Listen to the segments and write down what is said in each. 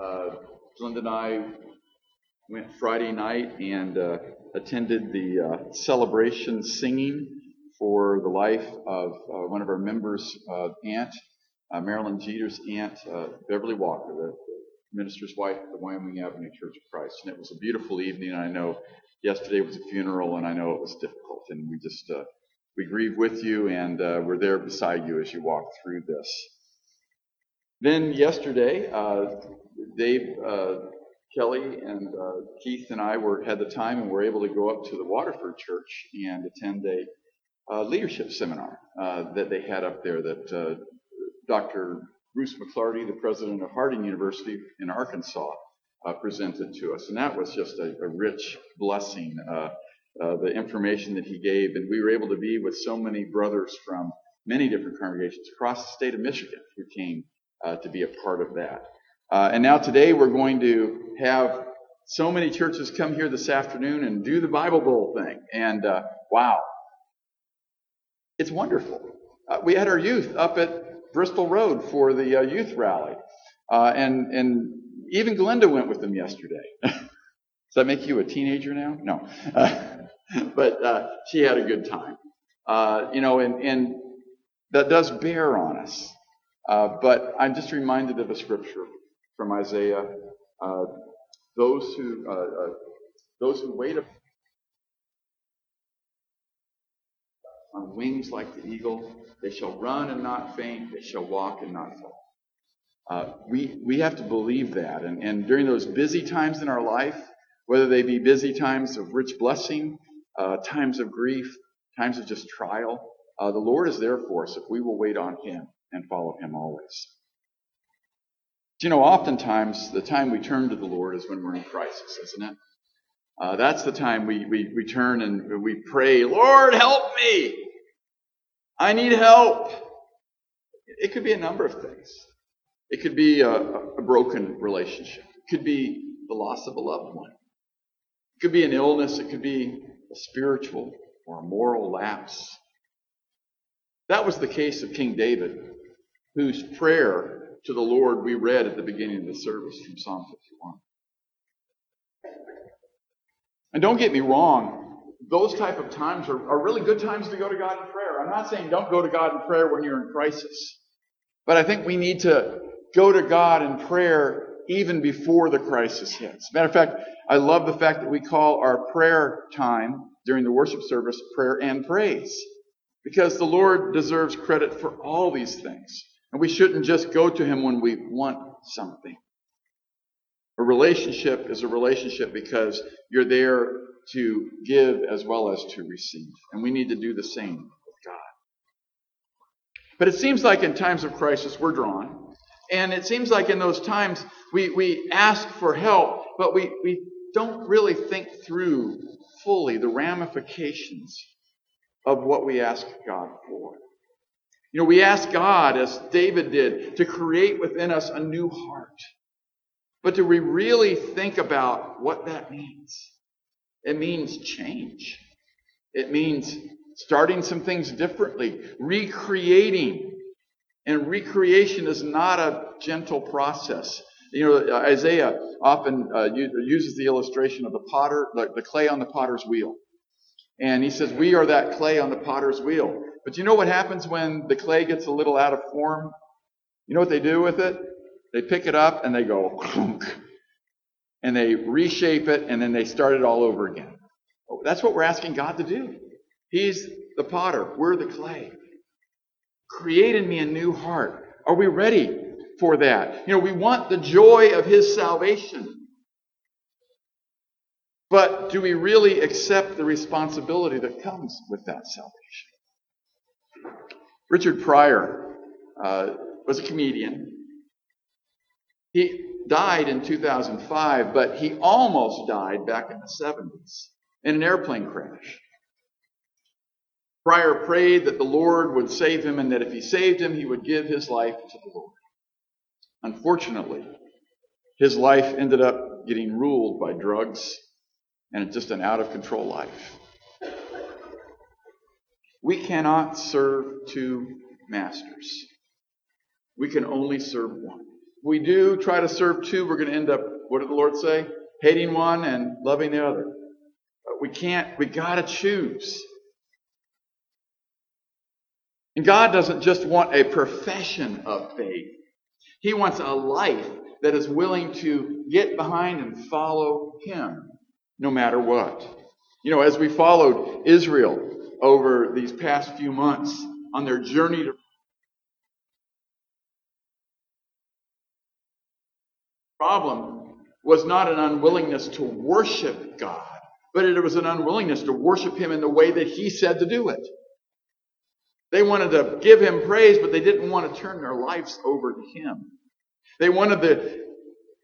Uh, Linda and I went Friday night and uh, attended the uh, celebration singing for the life of uh, one of our members' uh, aunt, uh, Marilyn Jeter's aunt, uh, Beverly Walker, the minister's wife at the Wyoming Avenue Church of Christ. And it was a beautiful evening. I know yesterday was a funeral, and I know it was difficult. And we just we grieve with you, and we're there beside you as you walk through this. Then yesterday, uh, Dave uh, Kelly and uh, Keith and I were had the time and were able to go up to the Waterford Church and attend a uh, leadership seminar uh, that they had up there that uh, Dr. Bruce McLarty, the president of Harding University in Arkansas, uh, presented to us. And that was just a, a rich blessing, the information that he gave. And we were able to be with so many brothers from many different congregations across the state of Michigan who came uh, to be a part of that. Uh, and now today we're going to have so many churches come here this afternoon and do the Bible Bowl thing. And uh, wow, it's wonderful. we had our youth up at Bristol Road for the youth rally. and, and even Glenda went with them yesterday. Does that make you a teenager now? No. Uh, but uh, she had a good time. Uh, you know, and, and, that does bear on us. Uh, but I'm just reminded of a scripture from Isaiah. Uh, those who uh, those who wait on wings like the eagle, they shall run and not faint, they shall walk and not fall. Uh, we, we have to believe that. And, and during those busy times in our life, whether they be busy times of rich blessing, uh, times of grief, times of just trial, uh, the Lord is there for us if we will wait on Him and follow Him always. You know, oftentimes the time we turn to the Lord is when we're in crisis, isn't it? Uh, that's the time we, we, we turn and we pray, Lord, help me! I need help! It could be a number of things. It could be a, a broken relationship. It could be the loss of a loved one. It could be an illness. It could be a spiritual or a moral lapse. That was the case of King David, whose prayer to the Lord we read at the beginning of the service from Psalm 51. And don't get me wrong, those type of times are, are really good times to go to God in prayer. I'm not saying don't go to God in prayer when you're in crisis. But I think we need to go to God in prayer even before the crisis hits. Matter of fact, I love the fact that we call our prayer time during the worship service prayer and praise. Because the Lord deserves credit for all these things. And we shouldn't just go to Him when we want something. A relationship is a relationship because you're there to give as well as to receive. And we need to do the same with God. But it seems like in times of crisis, we're drawn and it seems like in those times we, we ask for help, but we, we don't really think through fully the ramifications of what we ask God for. You know, we ask God, as David did, to create within us a new heart. But do we really think about what that means? It means change. It means starting some things differently, recreating and recreation is not a gentle process. You know, Isaiah often uh, uses the illustration of the potter, the, the clay on the potter's wheel. And he says, We are that clay on the potter's wheel. But you know what happens when the clay gets a little out of form? You know what they do with it? They pick it up and they go. And they reshape it and then they start it all over again. Oh, that's what we're asking God to do. He's the potter, we're the clay. Create in me a new heart. Are we ready for that? You know, we want the joy of His salvation. But do we really accept the responsibility that comes with that salvation? Richard Pryor uh, was a comedian. He died in 2005, but he almost died back in the 70s in an airplane crash. Pryor prayed that the Lord would save him and that if he saved him, he would give his life to the Lord. Unfortunately, his life ended up getting ruled by drugs and it's just an out of control life. We cannot serve two masters. We can only serve one. we do try to serve two, we're going to end up, what did the Lord say? Hating one and loving the other. But we can't, we got to choose. And God doesn't just want a profession of faith. He wants a life that is willing to get behind and follow Him no matter what. You know, as we followed Israel over these past few months on their journey to problem was not an unwillingness to worship God, but it was an unwillingness to worship Him in the way that He said to do it. They wanted to give Him praise, but they didn't want to turn their lives over to Him. They wanted the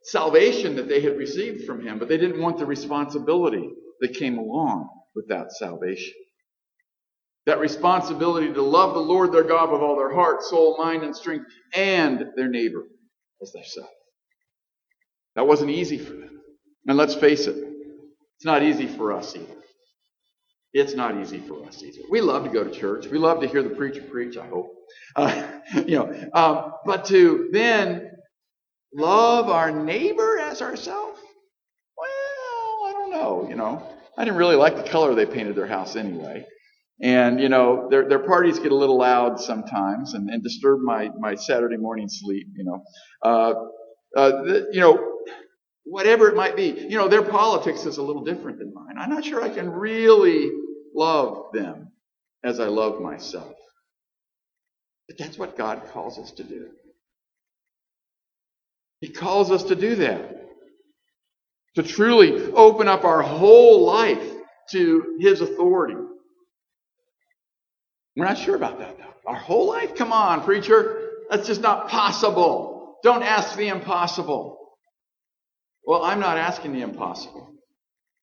salvation that they had received from Him, but they didn't want the responsibility that came along with that salvation. That responsibility to love the Lord their God with all their heart, soul, mind, and strength, and their neighbor as themselves. That wasn't easy for them. And let's face it, it's not easy for us either. It's not easy for us either. We love to go to church. We love to hear the preacher preach, I hope. Uh, you know, um, but to then love our neighbor as ourselves? Well, I don't know, you know. I didn't really like the color they painted their house anyway. And, you know, their, their parties get a little loud sometimes and, and disturb my, my Saturday morning sleep, you know. Uh, uh, the, you know, whatever it might be. You know, their politics is a little different than mine. I'm not sure I can really love them as I love myself. But that's what God calls us to do. He calls us to do that. To truly open up our whole life to His authority. We're not sure about that, though. Our whole life? Come on, preacher. That's just not possible. Don't ask the impossible. Well, I'm not asking the impossible.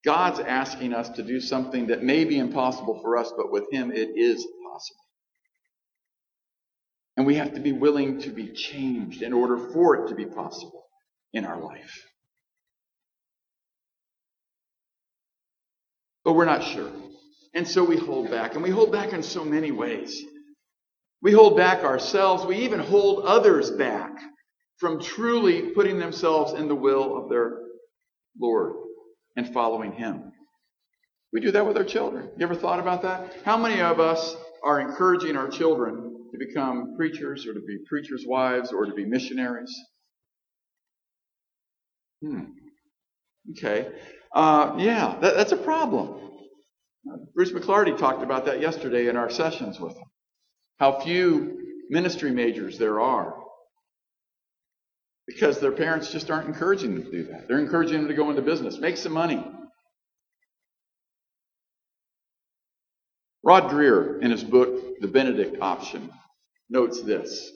God's asking us to do something that may be impossible for us, but with Him it is possible. And we have to be willing to be changed in order for it to be possible in our life. But we're not sure. And so we hold back. And we hold back in so many ways. We hold back ourselves. We even hold others back from truly putting themselves in the will of their Lord and following Him. We do that with our children. You ever thought about that? How many of us are encouraging our children to become preachers or to be preachers' wives or to be missionaries? Hmm. Okay. Uh, yeah, that, that's a problem. Bruce McLarty talked about that yesterday in our sessions with him. How few ministry majors there are because their parents just aren't encouraging them to do that. They're encouraging them to go into business, make some money. Rod Dreher, in his book, The Benedict Option, notes this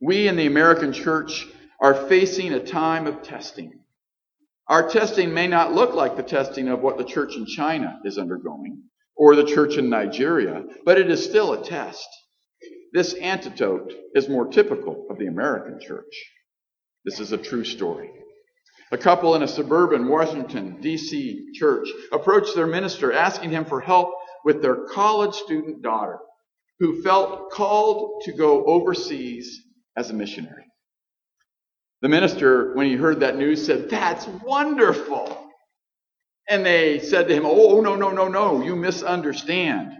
We in the American church are facing a time of testing. Our testing may not look like the testing of what the church in China is undergoing or the church in Nigeria, but it is still a test. This antidote is more typical of the American church. This is a true story. A couple in a suburban Washington, D.C. church approached their minister asking him for help with their college student daughter who felt called to go overseas as a missionary. The minister, when he heard that news, said, That's wonderful. And they said to him, Oh, oh no, no, no, no, you misunderstand.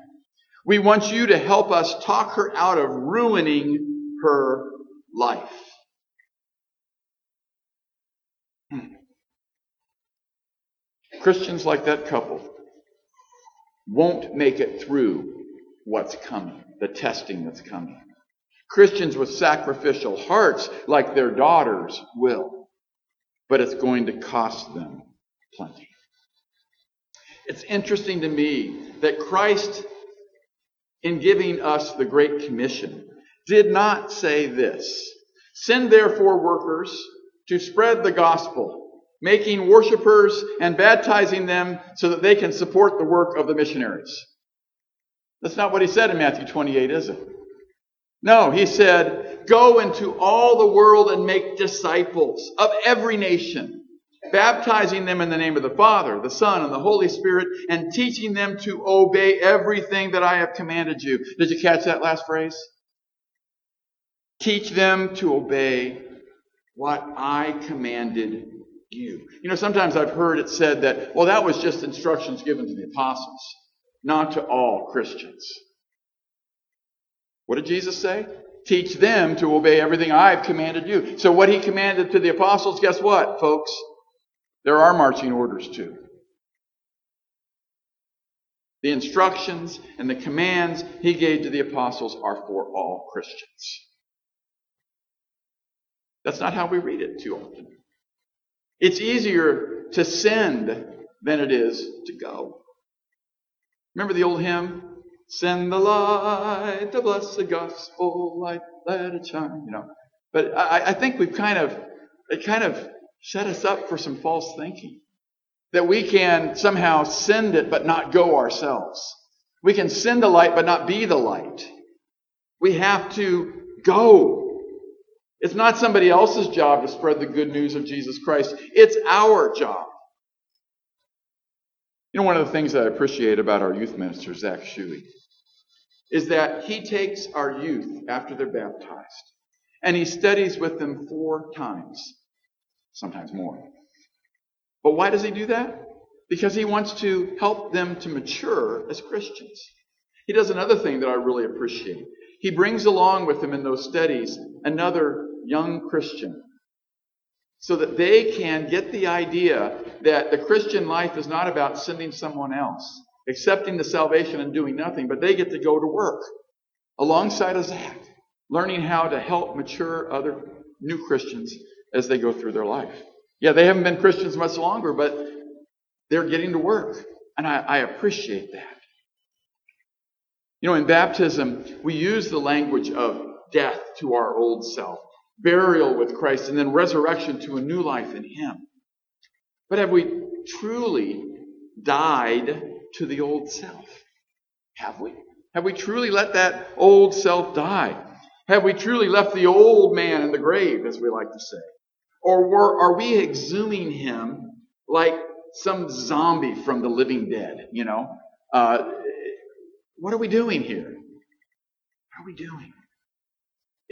We want you to help us talk her out of ruining her life. Hmm. Christians like that couple won't make it through what's coming, the testing that's coming. Christians with sacrificial hearts, like their daughters, will. But it's going to cost them plenty. It's interesting to me that Christ, in giving us the Great Commission, did not say this Send therefore workers to spread the gospel making worshipers and baptizing them so that they can support the work of the missionaries. That's not what he said in Matthew 28, is it? No, he said, Go into all the world and make disciples of every nation, baptizing them in the name of the Father, the Son, and the Holy Spirit, and teaching them to obey everything that I have commanded you. Did you catch that last phrase? Teach them to obey what I commanded you. You know, sometimes I've heard it said that, well, that was just instructions given to the apostles, not to all Christians. What did Jesus say? Teach them to obey everything I've commanded you. So what he commanded to the apostles, guess what, folks? There are marching orders too. The instructions and the commands he gave to the apostles are for all Christians. That's not how we read it too often. It's easier to send than it is to go. Remember the old hymn? Send the light, the blessed gospel light, let it shine. You know, but I, I think we've kind of it kind of set us up for some false thinking that we can somehow send it but not go ourselves. We can send the light but not be the light. We have to go. It's not somebody else's job to spread the good news of Jesus Christ. It's our job. You know, one of the things that I appreciate about our youth minister, Zach Shuey, is that he takes our youth after they're baptized and he studies with them four times, sometimes more. But why does he do that? Because he wants to help them to mature as Christians. He does another thing that I really appreciate. He brings along with him in those studies another young Christian so that they can get the idea that the Christian life is not about sending someone else, accepting the salvation and doing nothing, but they get to go to work alongside of Zach, learning how to help mature other new Christians as they go through their life. Yeah, they haven't been Christians much longer, but they're getting to work. And I, I appreciate that. You know, in baptism, we use the language of death to our old self, burial with Christ, and then resurrection to a new life in Him. But have we truly died to the old self? Have we? Have we truly let that old self die? Have we truly left the old man in the grave, as we like to say? Or were, are we exhuming him like some zombie from the living dead? You know, uh, what are we doing here? What are we doing?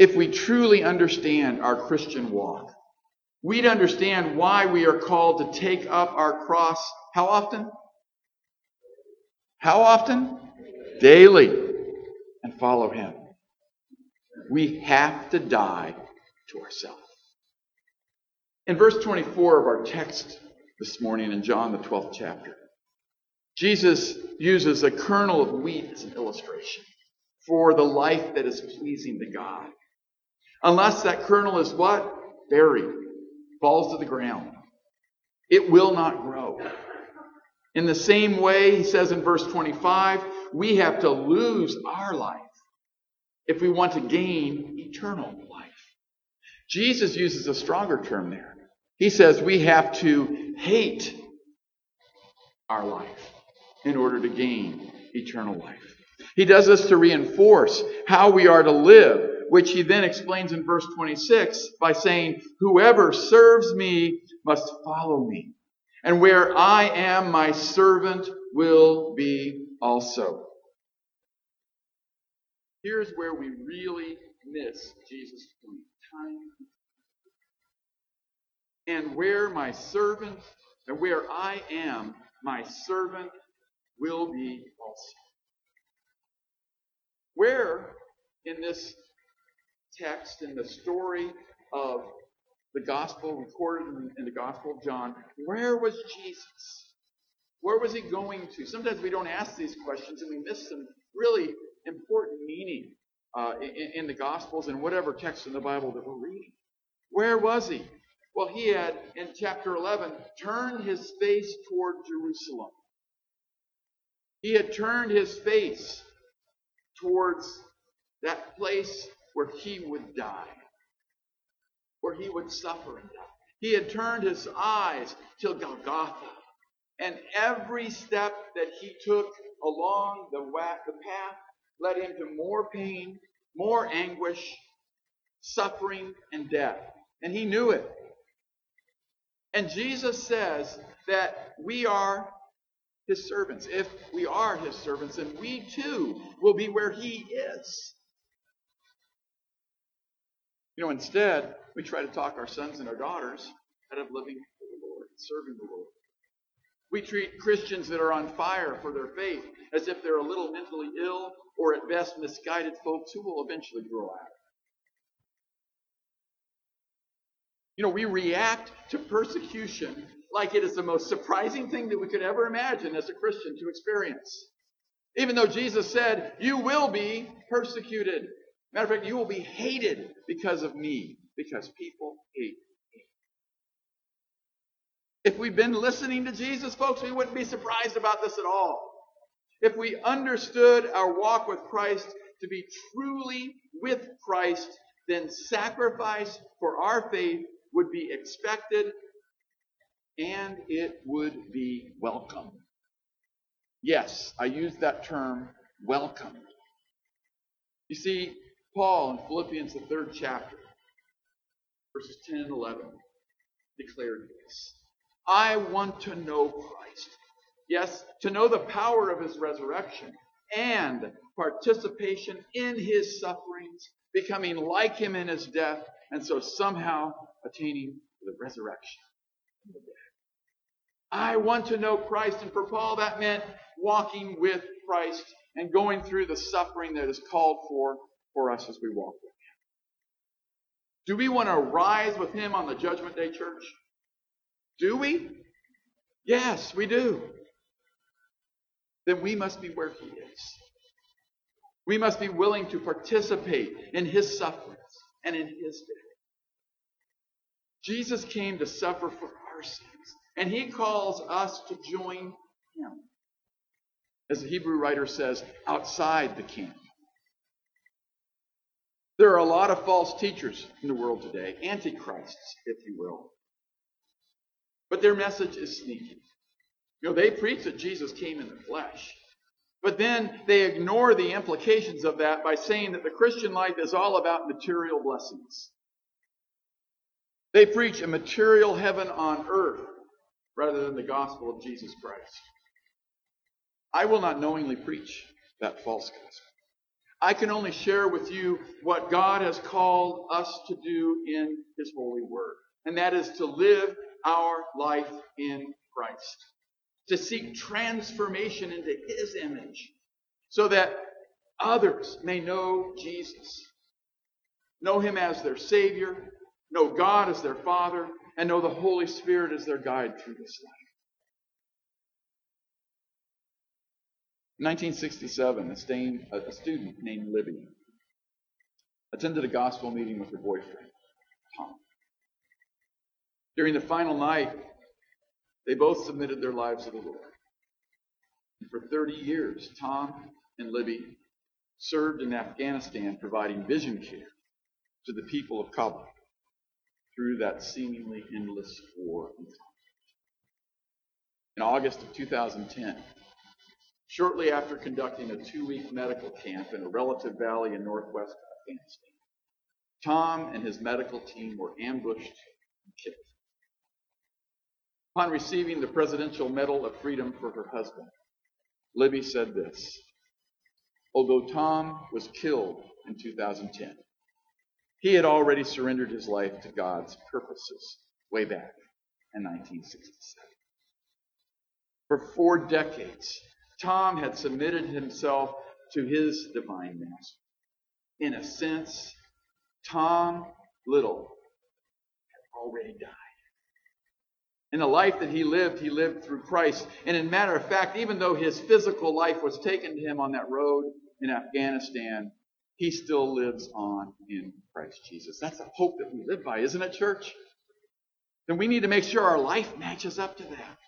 If we truly understand our Christian walk, we'd understand why we are called to take up our cross. How often? How often? Daily. And follow Him. We have to die to ourselves. In verse 24 of our text this morning in John, the 12th chapter, Jesus uses a kernel of wheat as an illustration for the life that is pleasing to God. Unless that kernel is what? Buried, falls to the ground. It will not grow. In the same way, he says in verse 25, we have to lose our life if we want to gain eternal life. Jesus uses a stronger term there. He says we have to hate our life in order to gain eternal life. He does this to reinforce how we are to live, which he then explains in verse 26 by saying, Whoever serves me must follow me. And where I am, my servant will be also. Here's where we really miss Jesus' point. Time and where my servant, and where I am, my servant will be also. Where in this text, in the story of the gospel recorded in, in the Gospel of John, where was Jesus? Where was he going to? Sometimes we don't ask these questions and we miss some really important meaning uh, in, in the Gospels and whatever text in the Bible that we're reading. Where was he? Well, he had, in chapter 11, turned his face toward Jerusalem. He had turned his face towards that place where he would die, where he would suffer and die. He had turned his eyes to Golgotha. And every step that he took along the, the path led him to more pain, more anguish, suffering, and death. And he knew it. And Jesus says that we are his servants. If we are his servants, then we too will be where he is. You know, instead, we try to talk our sons and our daughters out of living for the Lord, serving the Lord. We treat Christians that are on fire for their faith as if they're a little mentally ill or at best misguided folks who will eventually grow out. You know, we react to persecution like it is the most surprising thing that we could ever imagine as a Christian to experience. Even though Jesus said, You will be persecuted. Matter of fact, you will be hated because of me, because people hate me. If we've been listening to Jesus, folks, we wouldn't be surprised about this at all. If we understood our walk with Christ to be truly with Christ, then sacrifice for our faith would be expected and it would be welcome. Yes, I use that term, welcome. You see, Paul in Philippians, the third chapter, verses 10 and 11, declared this I want to know Christ. Yes, to know the power of his resurrection and participation in his sufferings, becoming like him in his death, and so somehow attaining the resurrection from the dead. I want to know Christ. And for Paul, that meant walking with Christ and going through the suffering that is called for for us as we walk with Him. Do we want to rise with Him on the Judgment Day, church? Do we? Yes, we do. Then we must be where He is. We must be willing to participate in His sufferings and in His death. Jesus came to suffer for our sins. And he calls us to join him. As the Hebrew writer says, outside the camp. There are a lot of false teachers in the world today, antichrists, if you will. But their message is sneaky. You know, they preach that Jesus came in the flesh. But then they ignore the implications of that by saying that the Christian life is all about material blessings. They preach a material heaven on earth rather than the gospel of Jesus Christ. I will not knowingly preach that false gospel. I can only share with you what God has called us to do in His holy word, and that is to live our life in Christ, to seek transformation into His image, so that others may know Jesus, know Him as their Savior, know God as their Father, and know the Holy Spirit as their guide through this life. In 1967, a, a student named Libby attended a gospel meeting with her boyfriend, Tom. During the final night, they both submitted their lives to the Lord. And for 30 years, Tom and Libby served in Afghanistan providing vision care to the people of Kabul through that seemingly endless war. In August of 2010, shortly after conducting a two week medical camp in a relative valley in northwest Afghanistan, Tom and his medical team were ambushed and killed. Upon receiving the Presidential Medal of Freedom for her husband, Libby said this Although Tom was killed in 2010, he had already surrendered his life to God's purposes way back in 1967. For four decades, Tom had submitted himself to his divine master. In a sense, Tom Little had already died. In the life that he lived, he lived through Christ. And in matter of fact, even though his physical life was taken to him on that road in Afghanistan, he still lives on in Christ Jesus. That's the hope that we live by, isn't it, church? Then we need to make sure our life matches up to that,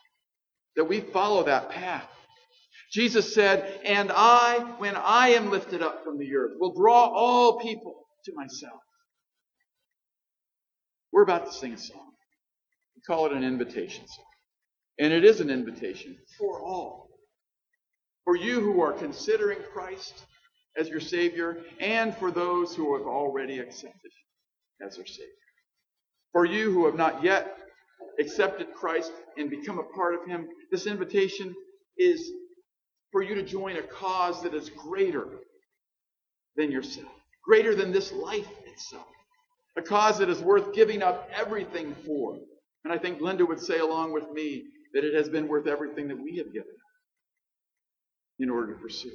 that we follow that path. Jesus said, And I, when I am lifted up from the earth, will draw all people to myself. We're about to sing a song. We call it an invitation song. And it is an invitation for all. For you who are considering Christ, as your Savior and for those who have already accepted Him as their Savior. For you who have not yet accepted Christ and become a part of Him, this invitation is for you to join a cause that is greater than yourself, greater than this life itself. a cause that is worth giving up everything for. And I think Linda would say along with me that it has been worth everything that we have given up in order to pursue.